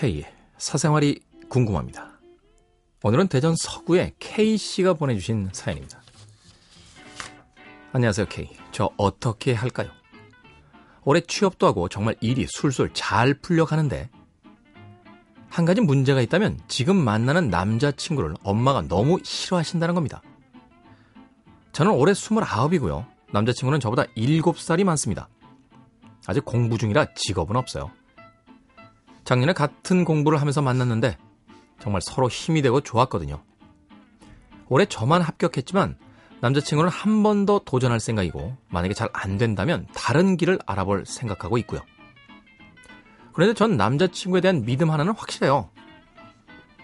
K 사생활이 궁금합니다. 오늘은 대전 서구의 K 씨가 보내주신 사연입니다. 안녕하세요 K. 저 어떻게 할까요? 올해 취업도 하고 정말 일이 술술 잘 풀려가는데 한 가지 문제가 있다면 지금 만나는 남자친구를 엄마가 너무 싫어하신다는 겁니다. 저는 올해 29이고요. 남자친구는 저보다 7살이 많습니다. 아직 공부 중이라 직업은 없어요. 작년에 같은 공부를 하면서 만났는데 정말 서로 힘이 되고 좋았거든요. 올해 저만 합격했지만 남자친구는 한 번 더 도전할 생각이고 만약에 잘 안 된다면 다른 길을 알아볼 생각하고 있고요. 그런데 전 남자친구에 대한 믿음 하나는 확실해요.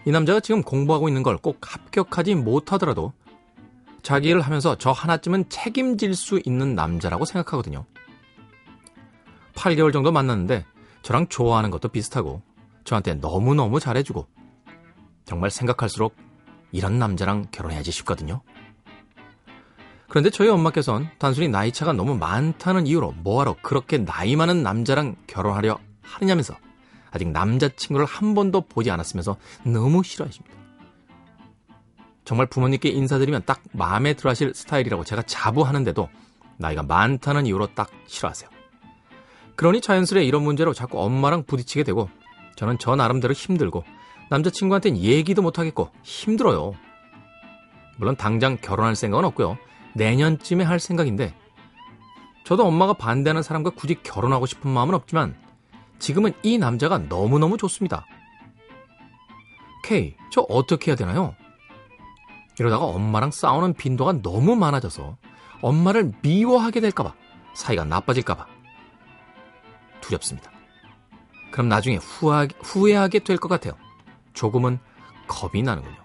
이 남자가 지금 공부하고 있는 걸 꼭 합격하지 못하더라도 자기 일을 하면서 저 하나쯤은 책임질 수 있는 남자라고 생각하거든요. 8개월 정도 만났는데 저랑 좋아하는 것도 비슷하고 저한테 너무너무 잘해주고 정말 생각할수록 이런 남자랑 결혼해야지 싶거든요. 그런데 저희 엄마께서는 단순히 나이 차가 너무 많다는 이유로 뭐하러 그렇게 나이 많은 남자랑 결혼하려 하느냐면서 아직 남자친구를 한 번도 보지 않았으면서 너무 싫어하십니다. 정말 부모님께 인사드리면 딱 마음에 들어 하실 스타일이라고 제가 자부하는데도 나이가 많다는 이유로 딱 싫어하세요. 그러니 자연스레 이런 문제로 자꾸 엄마랑 부딪히게 되고 저는 저 나름대로 힘들고 남자친구한테는 얘기도 못하겠고 힘들어요. 물론 당장 결혼할 생각은 없고요. 내년쯤에 할 생각인데 저도 엄마가 반대하는 사람과 굳이 결혼하고 싶은 마음은 없지만 지금은 이 남자가 너무너무 좋습니다. K, 저 어떻게 해야 되나요? 이러다가 엄마랑 싸우는 빈도가 너무 많아져서 엄마를 미워하게 될까봐 사이가 나빠질까봐 두렵습니다. 그럼 나중에 후하, 후회하게 될 것 같아요. 조금은 겁이 나는군요.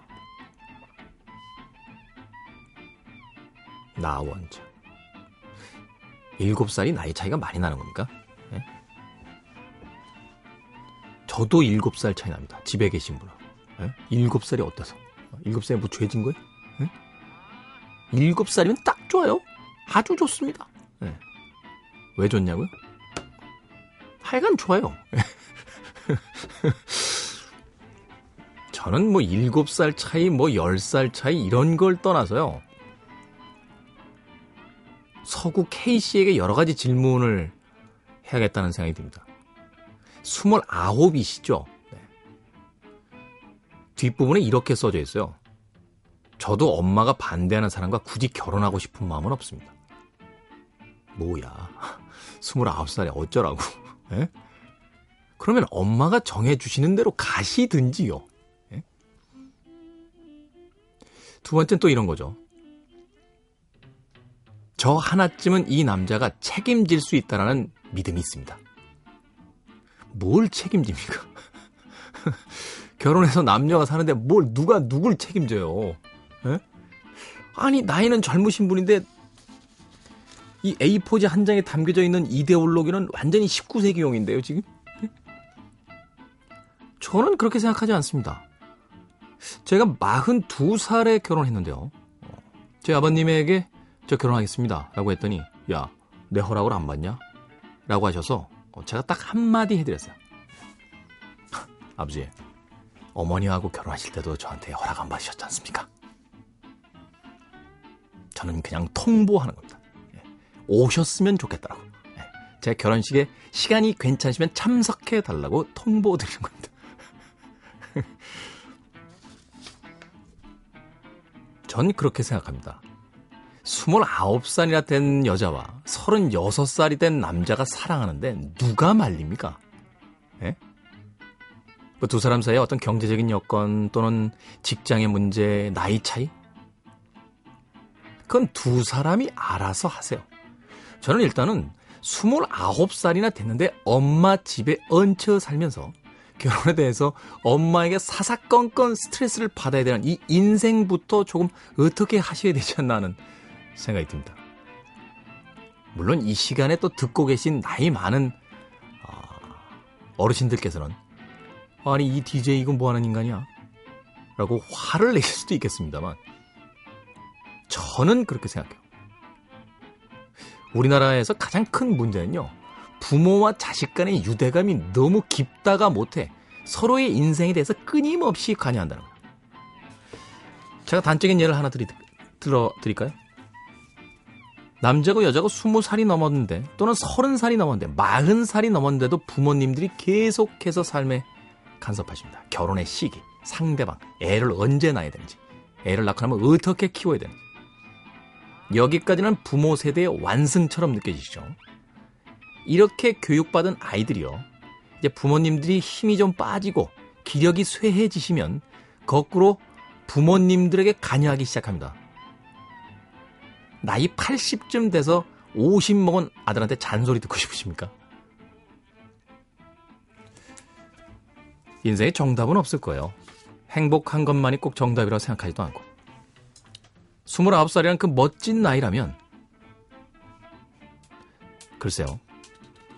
나원자. 일곱 살이 나이 차이가 많이 나는 겁니까? 네? 저도 일곱 살 차이 납니다. 집에 계신 분하고. 네? 일곱 살이 어때서? 일곱 살이 뭐 죄진 거예요? 네? 일곱 살이면 딱 좋아요. 아주 좋습니다. 네. 왜 좋냐고요? 하여간 좋아요. 저는 뭐 7살 차이, 뭐 10살 차이 이런 걸 떠나서요. 서구 K씨에게 여러 가지 질문을 해야겠다는 생각이 듭니다. 29이시죠? 네. 뒷부분에 이렇게 써져 있어요. 저도 엄마가 반대하는 사람과 굳이 결혼하고 싶은 마음은 없습니다. 뭐야. 29살에 어쩌라고. 예? 그러면 엄마가 정해주시는 대로 가시든지요. 예? 두 번째는 또 이런 거죠. 저 하나쯤은 이 남자가 책임질 수 있다라는 믿음이 있습니다. 뭘 책임집니까? 결혼해서 남녀가 사는데 뭘 누가 누굴 책임져요? 예? 아니 나이는 젊으신 분인데 이 A4지 한 장에 담겨져 있는 이데올로기는 완전히 19세기용인데요, 지금? 저는 그렇게 생각하지 않습니다. 제가 42살에 결혼했는데요. 제 아버님에게 저 결혼하겠습니다. 라고 했더니, 야, 내 허락을 안 받냐? 라고 하셔서 제가 딱 한마디 해드렸어요. 아버지, 어머니하고 결혼하실 때도 저한테 허락 안 받으셨지 않습니까? 저는 그냥 통보하는 겁니다. 오셨으면 좋겠다라고. 제 결혼식에 시간이 괜찮으시면 참석해 달라고 통보 드리는 겁니다. 전 그렇게 생각합니다. 29살이나 된 여자와 36살이 된 남자가 사랑하는데 누가 말립니까? 예? 두 사람 사이에 어떤 경제적인 여건 또는 직장의 문제, 나이 차이? 그건 두 사람이 알아서 하세요. 저는 일단은 29살이나 됐는데 엄마 집에 얹혀 살면서 결혼에 대해서 엄마에게 사사건건 스트레스를 받아야 되는 이 인생부터 조금 어떻게 하셔야 되지 않나 하는 생각이 듭니다. 물론 이 시간에 또 듣고 계신 나이 많은 아, 어르신들께서는 아니 이 DJ 이건 뭐하는 인간이야? 라고 화를 내실 수도 있겠습니다만 저는 그렇게 생각해요. 우리나라에서 가장 큰 문제는요. 부모와 자식 간의 유대감이 너무 깊다가 못해 서로의 인생에 대해서 끊임없이 관여한다는 거예요. 제가 단적인 예를 하나 드리, 들어 드릴까요? 남자고 여자고 20살이 넘었는데 또는 30살이 넘었는데 40살이 넘었는데도 부모님들이 계속해서 삶에 간섭하십니다. 결혼의 시기, 상대방, 애를 언제 낳아야 되는지, 애를 낳고 나면 어떻게 키워야 되는지. 여기까지는 부모 세대의 완승처럼 느껴지시죠? 이렇게 교육받은 아이들이요. 이제 부모님들이 힘이 좀 빠지고 기력이 쇠해지시면 거꾸로 부모님들에게 관여하기 시작합니다. 나이 80쯤 돼서 50 먹은 아들한테 잔소리 듣고 싶으십니까? 인생에 정답은 없을 거예요. 행복한 것만이 꼭 정답이라고 생각하지도 않고. 29살이란 그 멋진 나이라면, 글쎄요.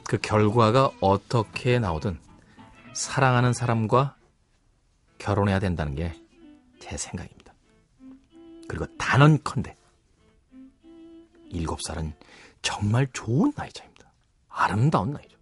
그 결과가 어떻게 나오든 사랑하는 사람과 결혼해야 된다는 게 제 생각입니다. 그리고 단언컨대, 7살은 정말 좋은 나이 차입니다. 아름다운 나이죠.